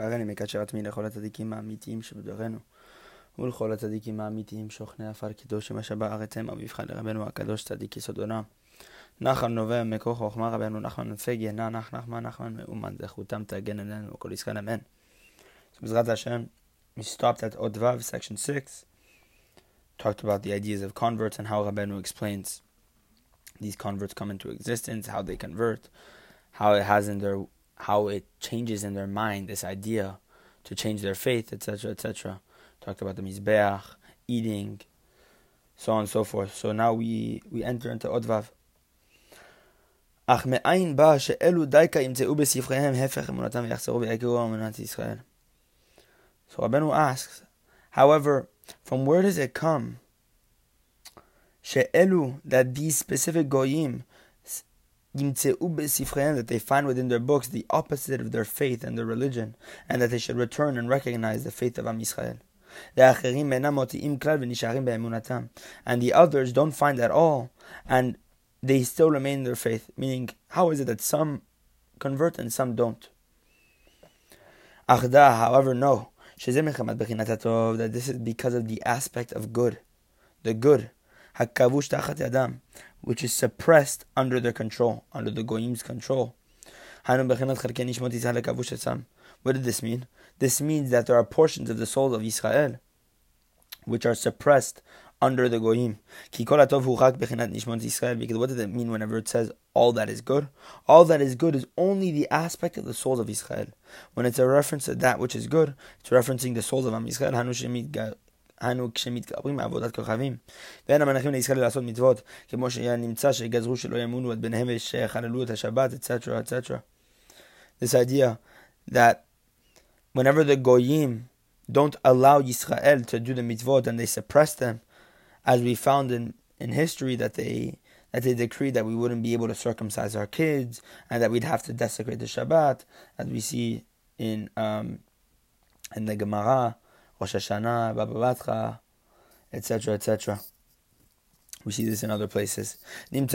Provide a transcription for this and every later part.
הריני מקשר עצמי לכל הצדיקים האמיתיים שבדורנו ולכל הצדיקים האמיתיים שוכני עפר קידוש מה שבארץ הם המבחן לרבנו הקדוש צדיק יסוד עולם. נחמן נובע מקור חוכמה רבנו נחמן נפגי נח נח נחמן נחמן מאומן זכותם תגן עלינו וכל ישראל אמן. So Bezrat Hashem, we stopped at Odvav, section 6, talked about the ideas of converts and how Rabbeinu explains these converts come into existence, how they convert, how it has in their how it changes in their mind this idea to change their faith, etc., etc. Talked about the mizbeach, eating, so on and so forth. So now we we enter into Ot Vav. So Rabbeinu asks, however, from where does it come? She'elu, that these specific goyim, that they find within their books the opposite of their faith and their religion, and that they should return and recognize the faith of Am Yisrael. And the others don't find at all, and they still remain in their faith. Meaning, how is it that some convert and some don't? However, no. That this is because of the aspect of good. The good which is suppressed under their control, under the goyim's control. What did this mean? This means that there are portions of the soul of Israel which are suppressed under the goyim. Because what does it mean whenever it says all that is good? All that is good is only the aspect of the souls of Israel. When it's a reference to that which is good, it's referencing the souls of Am Israel. אנו כשמתגברים מעבודת כוכבים. ואין המנחים לישראל לעשות מצוות, כמו שנמצא שגזרו שלא ימונו את בניהם ושחללו את השבת, etc., etc. This idea that whenever the goyim don't allow Yisrael to do the mitzvot and they suppress them, as we found in, in history that they that they decreed that we wouldn't be able to circumcise our kids and that we'd have to desecrate the Shabbat, as we see in um, in the Gemara, Rosh Hashanah, Baba Batra, etc., etc. We see this in other places. Meaning,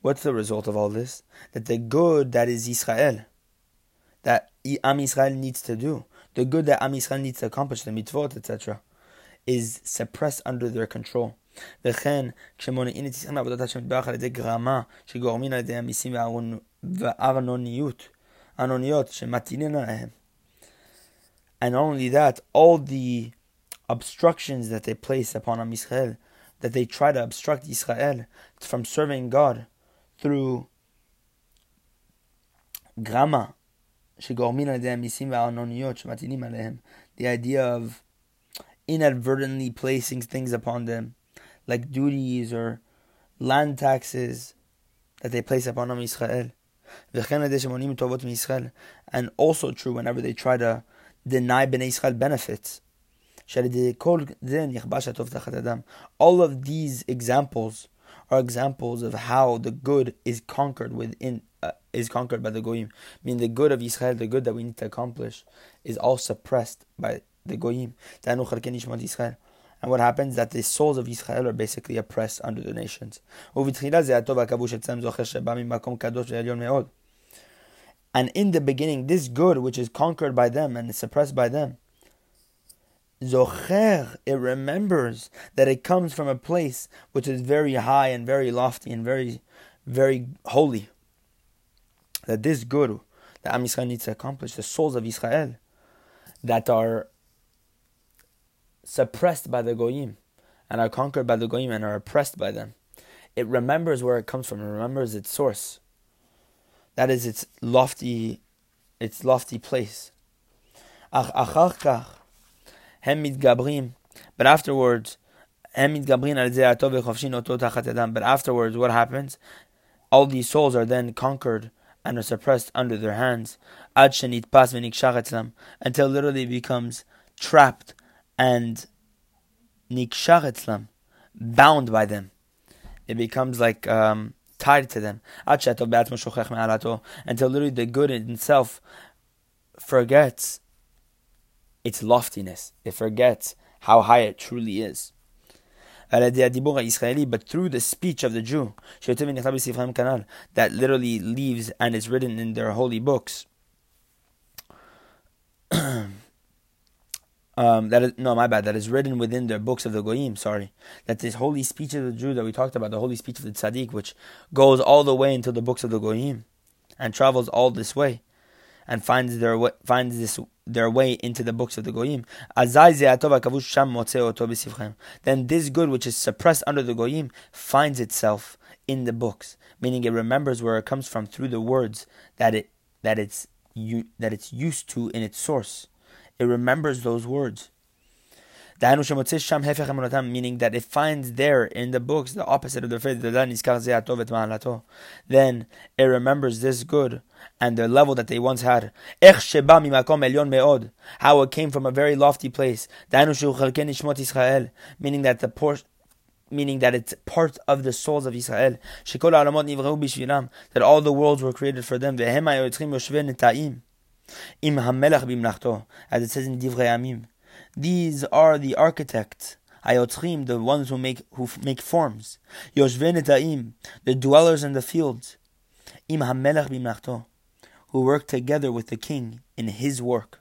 what's the result of all this? That the good that is Israel, that Am Israel needs to do, the good that Am Israel needs to accomplish, the mitzvot, etc., is suppressed under their control. וכן, כשמונעים את ישראל מעבודת השם יתברך על ידי גרמה שגורמים על ידי המיסים והארנוניות shematinin. Eh. And not only that, all the obstructions that they place upon Am Yisrael, that they try to obstruct Israel from serving God through grammar, the idea of inadvertently placing things upon them, like duties or land taxes that they place upon Am Yisrael. And also true whenever they try to deny Bnei Israel benefits. All of these examples are examples of how the good is conquered within uh, is conquered by the goyim. I mean, the good of Israel, the good that we need to accomplish, is all suppressed by the goyim. And what happens that the souls of Israel are basically oppressed under the nations. And in the beginning, this good which is conquered by them and is suppressed by them, Zocher, it remembers that it comes from a place which is very high and very lofty and very, very holy. That this good that Am Yisrael needs to accomplish, the souls of Israel that are suppressed by the goyim and are conquered by the goyim and are oppressed by them. It remembers where it comes from. It remembers its source. That is its lofty, its lofty place. But afterwards, but afterwards, what happens? All these souls are then conquered and are suppressed under their hands until literally becomes trapped and nikshar bound by them. It becomes like um, tied to them. Until literally the good in itself forgets its loftiness. It forgets how high it truly is. but through the speech of the Jew, that literally leaves and is written in their holy books. Um, that is no, my bad. That is written within their books of the goyim. Sorry, that this holy speech of the Jew that we talked about, the holy speech of the tzaddik, which goes all the way into the books of the goyim, and travels all this way, and finds their way, finds this their way into the books of the goyim. Then this good which is suppressed under the goyim finds itself in the books, meaning it remembers where it comes from through the words that it that it's that it's used to in its source it remembers those words. Meaning that it finds there in the books the opposite of the faith. Then it remembers this good and the level that they once had. How it came from a very lofty place. Meaning that the portion meaning that it's part of the souls of Israel. That all the worlds were created for them im hamelach bimlachto, as it says in Divrei Amim. These are the architects, hayotzrim, the ones who make who make forms. Yoshven etaim, the dwellers in the fields. Im hamelach bimlachto, who work together with the king in his work.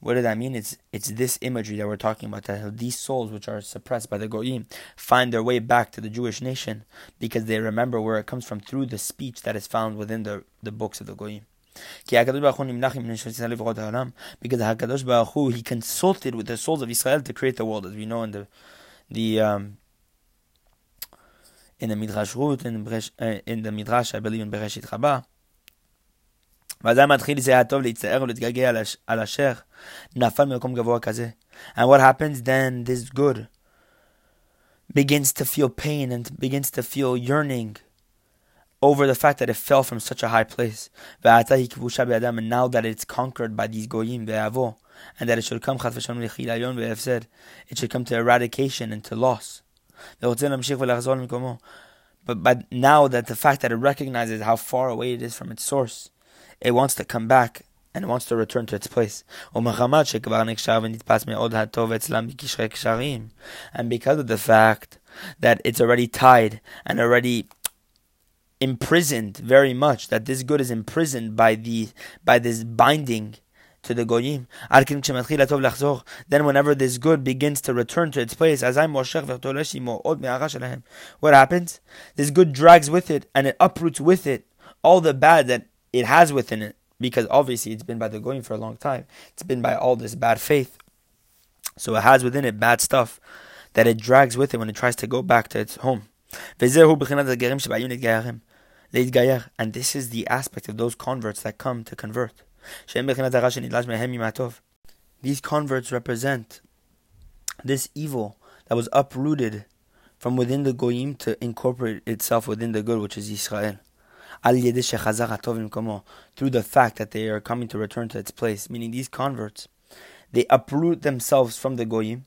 What does that mean? It's it's this imagery that we're talking about that these souls which are suppressed by the goyim find their way back to the Jewish nation because they remember where it comes from through the speech that is found within the, the books of the goyim. Because Hakadosh Baruch Hu, he consulted with the souls of Israel to create the world, as we know in the the um, in the Midrash Ruth, in the, uh, in the Midrash, I believe in Bereshit Rabbah. ואדם מתחיל זה הטוב להצטער ולהתגעגע על אשר נפל ממקום גבוה כזה. And what happens then, this good begins to feel pain and begins to feel yearning over the fact that it fell from such a high place. And now that it's conquered by these goyim, and that it should come it should come to eradication and to loss. But, but now that the fact that it recognizes how far away it is from its source, it wants to come back and it wants to return to its place. And because of the fact that it's already tied and already imprisoned very much, that this good is imprisoned by the by this binding to the goyim. Then whenever this good begins to return to its place, what happens? This good drags with it and it uproots with it all the bad that it has within it. Because obviously it's been by the goyim for a long time. It's been by all this bad faith. So it has within it bad stuff that it drags with it when it tries to go back to its home. And this is the aspect of those converts that come to convert. These converts represent this evil that was uprooted from within the goyim to incorporate itself within the good, which is Israel. Through the fact that they are coming to return to its place, meaning these converts, they uproot themselves from the goyim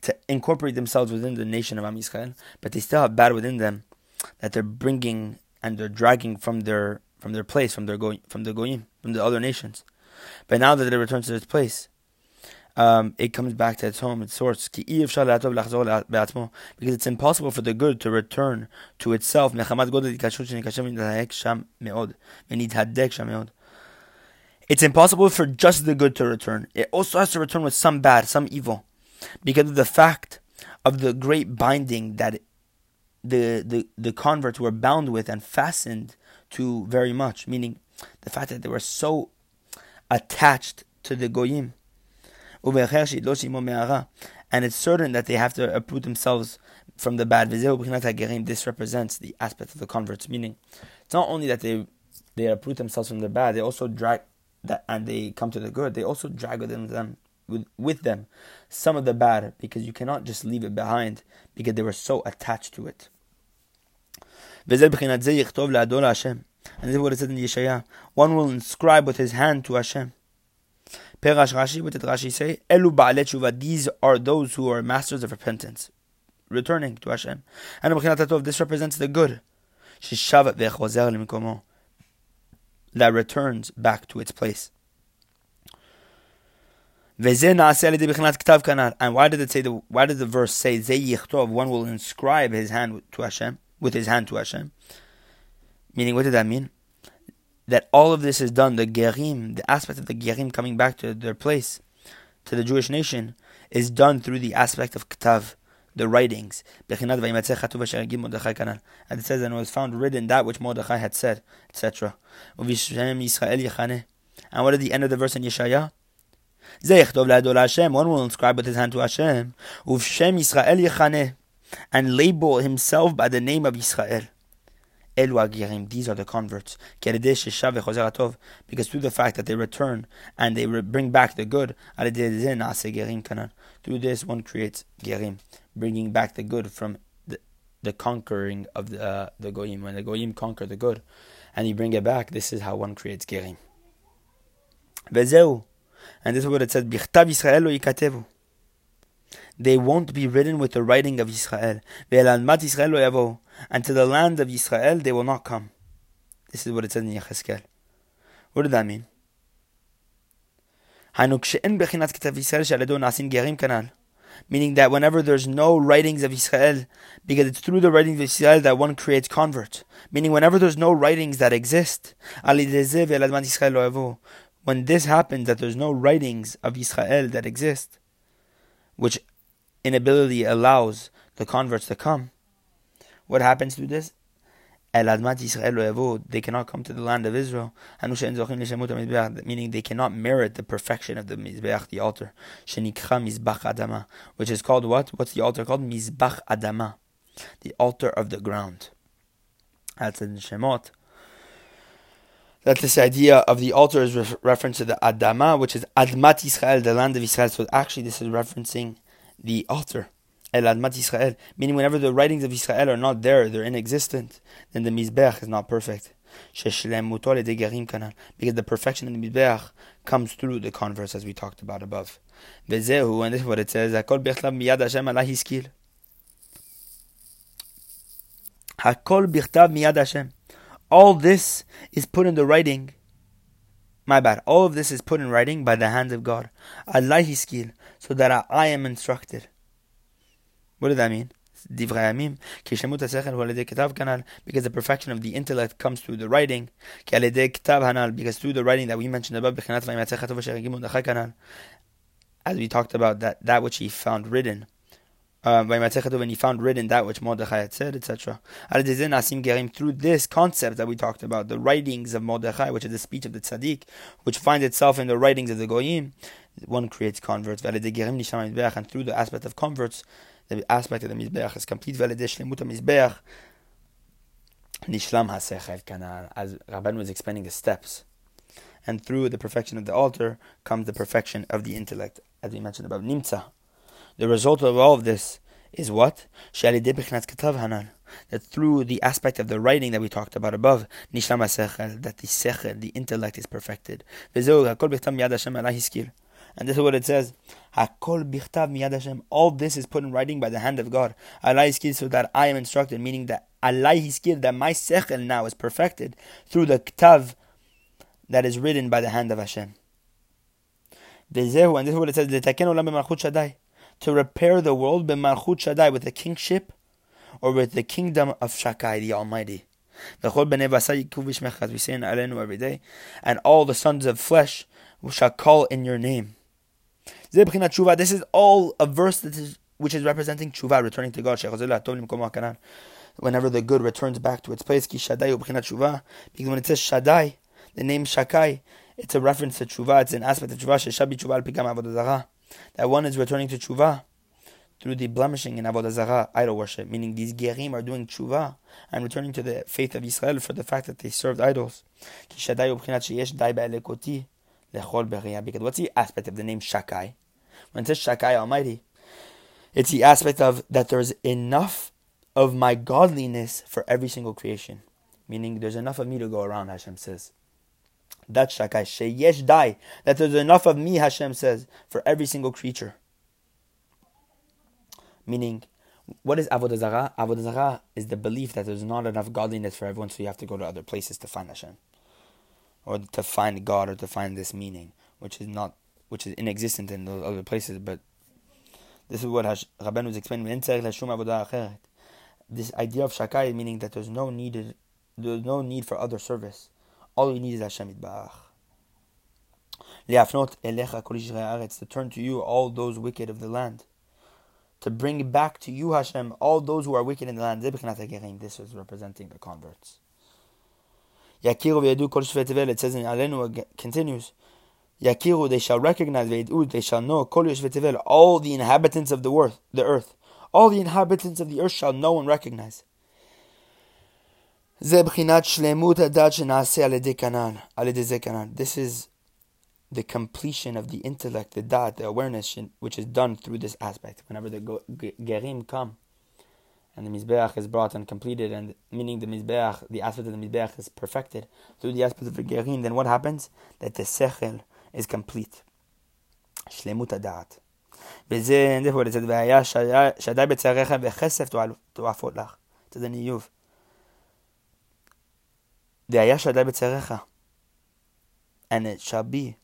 to incorporate themselves within the nation of Am Yisrael, but they still have bad within them that they're bringing and they're dragging from their from their place, from their going from the goyim, from the other nations. But now that it returns to its place, um, it comes back to its home, its source. Because it's impossible for the good to return to itself. It's impossible for just the good to return. It also has to return with some bad, some evil. Because of the fact of the great binding that the, the, the converts were bound with and fastened to very much, meaning the fact that they were so attached to the goyim. And it's certain that they have to uproot themselves from the bad. This represents the aspect of the converts, meaning it's not only that they they uproot themselves from the bad, they also drag that and they come to the good. They also drag within them with, with them some of the bad because you cannot just leave it behind because they were so attached to it. And this is what it says in Yeshaya. One will inscribe with his hand to Hashem. Perash Rashi, what did Rashi say? Elu ba'alet These are those who are masters of repentance, returning to Hashem. And this represents the good. That returns back to its place. And why did it say the why did the verse say? One will inscribe his hand to Hashem with his hand to Hashem. Meaning, what did that mean? That all of this is done. The gerim, the aspect of the gerim coming back to their place, to the Jewish nation, is done through the aspect of ktav, the writings. And it says, and it was found written that which Mordechai had said, etc. And what is the end of the verse in Yeshaya? One will inscribe with his hand to Hashem, and label himself by the name of Israel. These are the converts. Because through the fact that they return and they bring back the good, through this one creates gerim, bringing back the good from the, the conquering of the, uh, the goyim. When the goyim conquer the good, and you bring it back, this is how one creates gerim. And this is what it says, They won't be written with the writing of Israel. And to the land of Israel they will not come. This is what it says in Yecheskel. What does that mean? Meaning that whenever there's no writings of Israel, because it's through the writings of Israel that one creates convert. Meaning whenever there's no writings that exist, when this happens, that there's no writings of Israel that exist, which inability allows the converts to come, what happens to this? They cannot come to the land of Israel, meaning they cannot merit the perfection of the Mizbeach, the altar, which is called what? What's the altar called? Mizbach Adama, the altar of the ground. That's in Shemot that this idea of the altar is re- reference to the Adama, which is Admat Israel, the land of Israel. So actually, this is referencing the altar, El Admat Israel, meaning whenever the writings of Israel are not there, they're inexistent, then the Mizbeach is not perfect. Because the perfection of the Mizbeach comes through the converse, as we talked about above. And this is what it says. All this is put in the writing. My bad. All of this is put in writing by the hand of God. alai hiskil, so that I am instructed. What does that mean? Because the perfection of the intellect comes through the writing. Because through the writing that we mentioned above, as we talked about, that, that which he found written uh, when he found written that which Mordechai had said, etc. Through this concept that we talked about, the writings of Mordechai, which is the speech of the tzaddik, which finds itself in the writings of the goyim, one creates converts. And through the aspect of converts, the aspect of the mizbeach is complete. As Rabban was explaining the steps. And through the perfection of the altar comes the perfection of the intellect, as we mentioned above. Nimtza. The result of all of this is what? That through the aspect of the writing that we talked about above, that the sechel, the intellect is perfected. And this is what it says. All this is put in writing by the hand of God. alai so that I am instructed, meaning that alai that my sechel now is perfected through the ktav that is written by the hand of Hashem. And this is what it says to repair the world b'malchut Shaddai with the kingship or with the kingdom of Shakai, the Almighty. We say in Alenu every day, and all the sons of flesh shall call in your name. This is all a verse that is, which is representing tshuva, returning to God. Whenever the good returns back to its place, because when it says Shaddai, the name Shakai, it's a reference to tshuva. It's an aspect of tshuva that one is returning to tshuva through the blemishing in avodah zarah, idol worship, meaning these gerim are doing tshuva and returning to the faith of Israel for the fact that they served idols. Because what's the aspect of the name Shakai? When it says Shakai Almighty, it's the aspect of that there's enough of my godliness for every single creation. Meaning there's enough of me to go around, Hashem says. That's Shakai. Sheyesh dai. That there's enough of me, Hashem says, for every single creature. Meaning, what is Avodah Zarah? Avodah Zarah is the belief that there's not enough godliness for everyone, so you have to go to other places to find Hashem. Or to find God or to find this meaning, which is not which is inexistent in those other places, but this is what Hash- was explaining. This idea of shakai meaning that there's no needed, there's no need for other service. All we need is Hashem Yitbarach. To turn to you all those wicked of the land. To bring back to you, Hashem, all those who are wicked in the land. This is representing the converts. It says in Alenu, continues, Yakiru, they shall recognize, Ve'idud, they shall know, Kol Tevel, all the inhabitants of the earth, the earth. All the inhabitants of the earth shall know and recognize. This is the completion of the intellect, the da'at, the awareness, which is done through this aspect. Whenever the gerim come, and the mizbeach is brought and completed, and meaning the mizbeach, the aspect of the mizbeach is perfected through the aspect of the gerim, then what happens? That the sechel is complete. Shlemut הדעת. וזה, therefore it said, והיה שדי בצעריך וכסף תועפות לך. זה ניוב. והיה שדי בצעריך. And it shall be.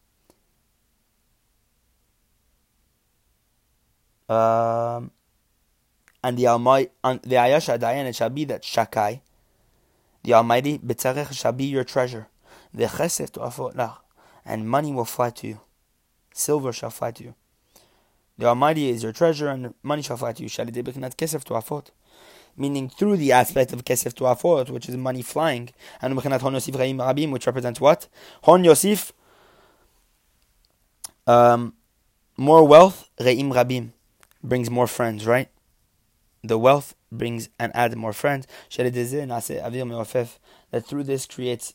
Um, and the Almighty, and the Ayasha and it shall be that Shakai, the Almighty, B'tzarech shall be your treasure. The Chesef to and money will fly to you. Silver shall fly to you. The Almighty is your treasure, and money shall fly to you. kesef to afot. Meaning through the aspect of kesef to afot, which is money flying, and hon yosif rabim, which represents what? Hon yosif, um, more wealth, re'im rabim, brings more friends, right? The wealth brings and adds more friends. That through this creates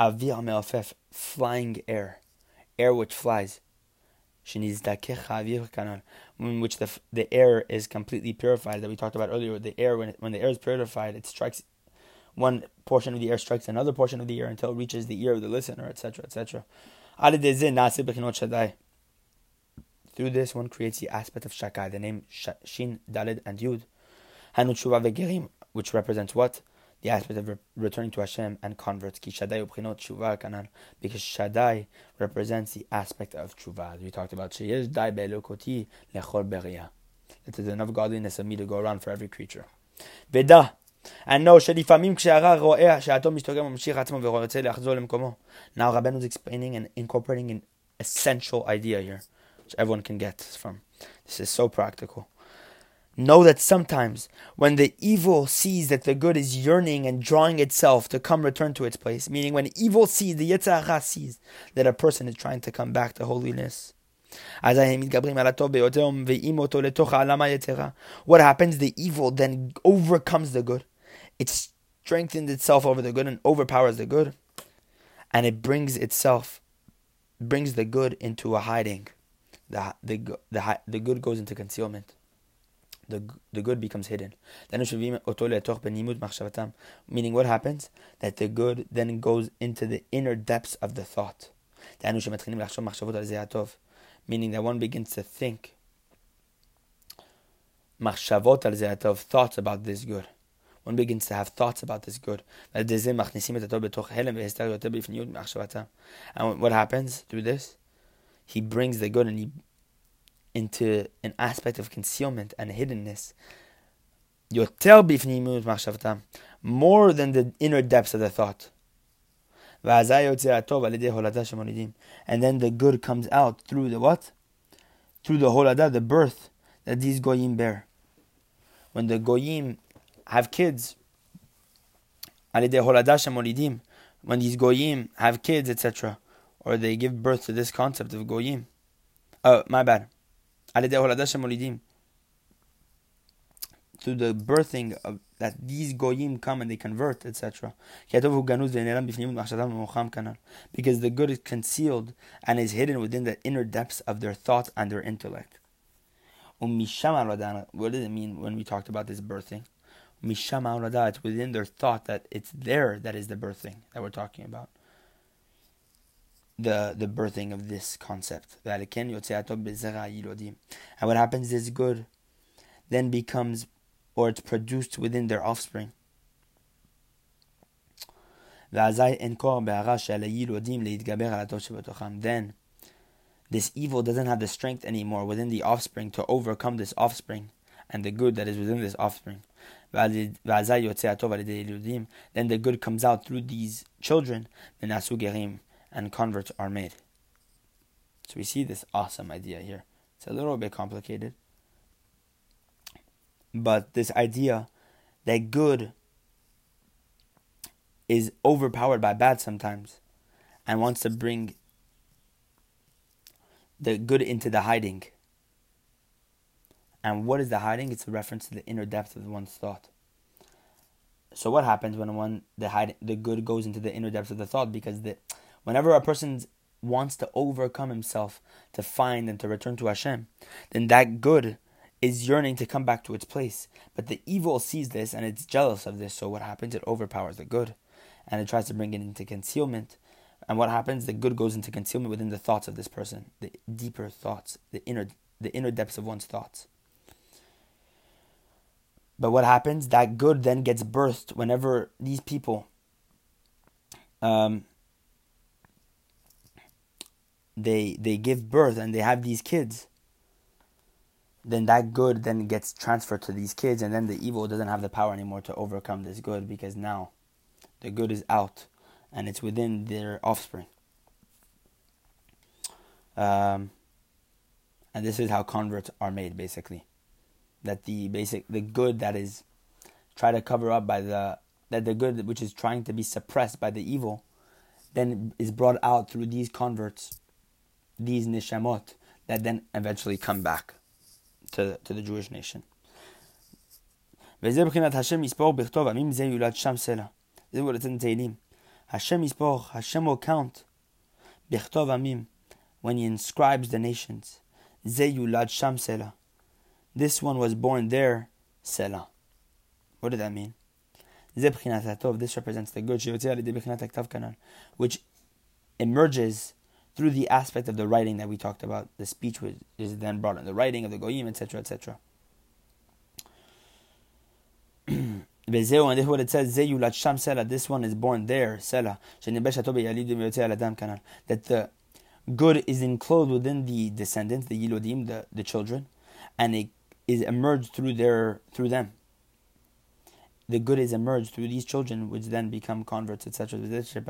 Avir me'ofef, flying air, air which flies. In which the the air is completely purified that we talked about earlier. The air when it, when the air is purified, it strikes one portion of the air strikes another portion of the air until it reaches the ear of the listener, etc., etc. Through this, one creates the aspect of Shakai, the name Shin, Dalid, and Yud. which represents what? the aspect of re- returning to Hashem and converts. Ki Shaddai ubchinot tshuva kanal. Because Shaddai represents the aspect of tshuva. As we talked about, sheyesh dai be'elokoti lechol beria. That there's enough godliness of me to go around for every creature. Veda. And no, שלפעמים כשהרע רואה שהאטום משתוקם וממשיך עצמו ורוצה לחזור למקומו. Now Rabbeinu is explaining and incorporating an essential idea here, which everyone can get from. This is so practical. Know that sometimes when the evil sees that the good is yearning and drawing itself to come return to its place, meaning when evil sees, the Yetzer Hara sees that a person is trying to come back to holiness. What happens? The evil then overcomes the good. It strengthens itself over the good and overpowers the good. And it brings itself, brings the good into a hiding. The, the, the, the good goes into concealment the, the good becomes hidden. Meaning, what happens? That the good then goes into the inner depths of the thought. Meaning that one begins to think thoughts about this good. One begins to have thoughts about this good. And what happens through this? He brings the good and he into an aspect of concealment and hiddenness. More than the inner depths of the thought. And then the good comes out through the what? Through the holada, the birth that these goyim bear. When the goyim have kids, when these goyim have kids, etc., or they give birth to this concept of goyim. Oh, my bad through the birthing of that these goyim come and they convert, etc. Because the good is concealed and is hidden within the inner depths of their thoughts and their intellect. What does it mean when we talked about this birthing? It's within their thought that it's there that is the birthing that we're talking about the the birthing of this concept. And what happens is good then becomes or it's produced within their offspring. Then this evil doesn't have the strength anymore within the offspring to overcome this offspring and the good that is within this offspring. Then the good comes out through these children, and converts are made. So we see this awesome idea here. It's a little bit complicated. But this idea that good is overpowered by bad sometimes and wants to bring the good into the hiding. And what is the hiding? It's a reference to the inner depth of one's thought. So what happens when one the hide the good goes into the inner depths of the thought? Because the whenever a person wants to overcome himself to find and to return to Hashem, then that good is yearning to come back to its place. But the evil sees this and it's jealous of this. So what happens? It overpowers the good, and it tries to bring it into concealment and what happens? The good goes into concealment within the thoughts of this person, the deeper thoughts, the inner the inner depths of one's thoughts. But what happens? That good then gets birthed whenever these people um, they they give birth and they have these kids then that good then gets transferred to these kids and then the evil doesn't have the power anymore to overcome this good because now the good is out and it's within their offspring. Um, and this is how converts are made, basically. That the basic, the good that is try to cover up by the that the good which is trying to be suppressed by the evil, then is brought out through these converts, these nishamot, that then eventually come back to to the Jewish nation. This is what it's in Tehillim. Hashem Yisboch, Hashem will count. Bichtov Amim, when he inscribes the nations. Ze yulad sham. This one was born there, Selah. What did that mean? This represents the good, which emerges through the aspect of the writing that we talked about, the speech is then brought in the writing of the goyim, etc., etc. Bezeu, and this is what it says, Zeyu sham sela, this one is born there, sela, that the good is enclosed within the descendants, the yilodim, the, the children, and it is emerged through their through them. The good is emerged through these children, which then become converts, etc. And this is what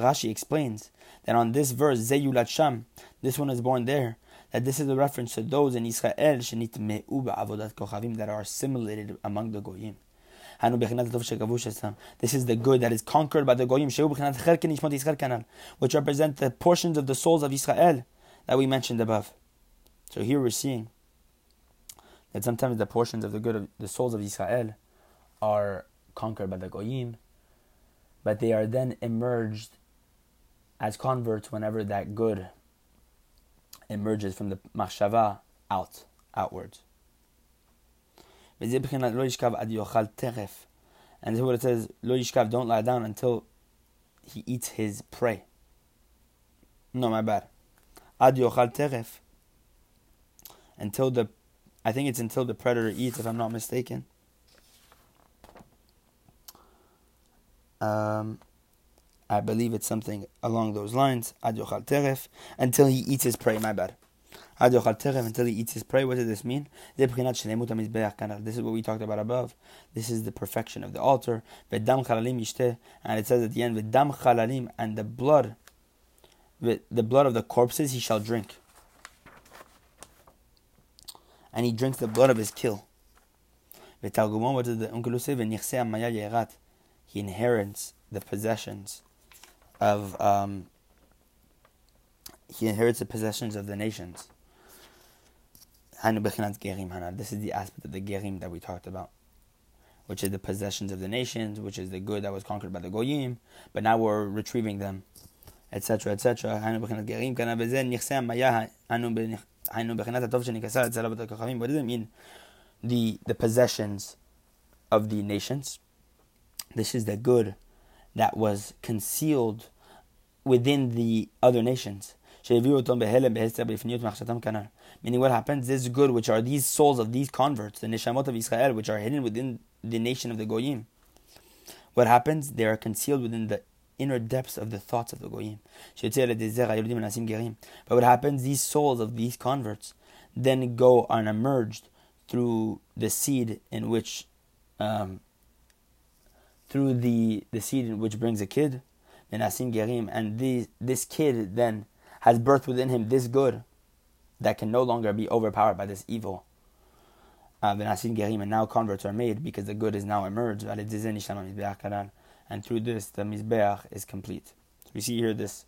Rashi explains, that on this verse, Zeyulat Sham, this one is born there, that this is a reference to those in Israel that are assimilated among the goyim. This is the good that is conquered by the goyim, which represent the portions of the souls of Israel that we mentioned above. So here we're seeing that sometimes the portions of the good of the souls of Israel are conquered by the goyim, but they are then emerged as converts whenever that good emerges from the machshava out, outwards. And this is what it says, lo yishkav, don't lie down until he eats his prey. No, my bad. Ad yochal teref. Until the, I think it's until the predator eats, if I'm not mistaken. Um, I believe it's something along those lines. Until he eats his prey. My bad. Until he eats his prey. What does this mean? This is what we talked about above. This is the perfection of the altar. And it says at the end, and the blood, the blood of the corpses he shall drink. And he drinks the blood of his kill. What does the uncle say? He inherits the possessions of um, he inherits the possessions of the nations. This is the aspect of the gerim that we talked about, which is the possessions of the nations, which is the good that was conquered by the goyim, but now we're retrieving them, etc., etc. What does it mean? The the possessions of the nations. This is the good that was concealed within the other nations. Meaning, what happens? This good, which are these souls of these converts, the neshamot of Israel, which are hidden within the nation of the goyim. What happens? They are concealed within the inner depths of the thoughts of the goyim. But what happens? These souls of these converts then go and emerged through the seed in which, um, through the the seed in which brings a kid, Menasim Gerim, and these, this kid then has birthed within him this good that can no longer be overpowered by this evil. Uh, and now converts are made because the good is now emerged. And through this, the Mizbeach is complete. So we see here this,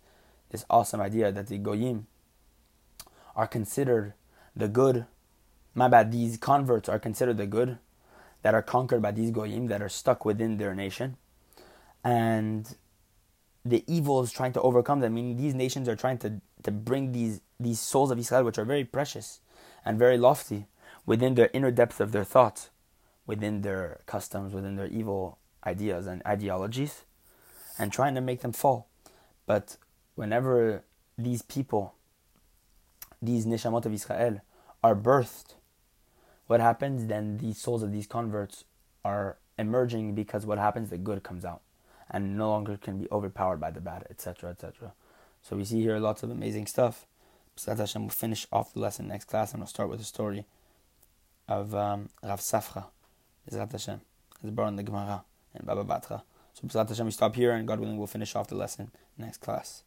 this awesome idea that the Goyim are considered the good. My bad, these converts are considered the good that are conquered by these Goyim that are stuck within their nation. And the evil is trying to overcome them. I mean, these nations are trying to, to bring these, these souls of Israel, which are very precious and very lofty, within their inner depths of their thoughts, within their customs, within their evil ideas and ideologies, and trying to make them fall. But whenever these people, these Neshamot of Israel, are birthed, what happens then? The souls of these converts are emerging because what happens? The good comes out and no longer can be overpowered by the bad, etc., etc. So we see here lots of amazing stuff. Hashem will finish off the lesson next class, and we'll start with a story of um, Rav Safra. B'ezrat Hashem, is born in the Gemara in Baba Batra. So B'ezrat Hashem, we stop here, and God willing, we'll finish off the lesson next class.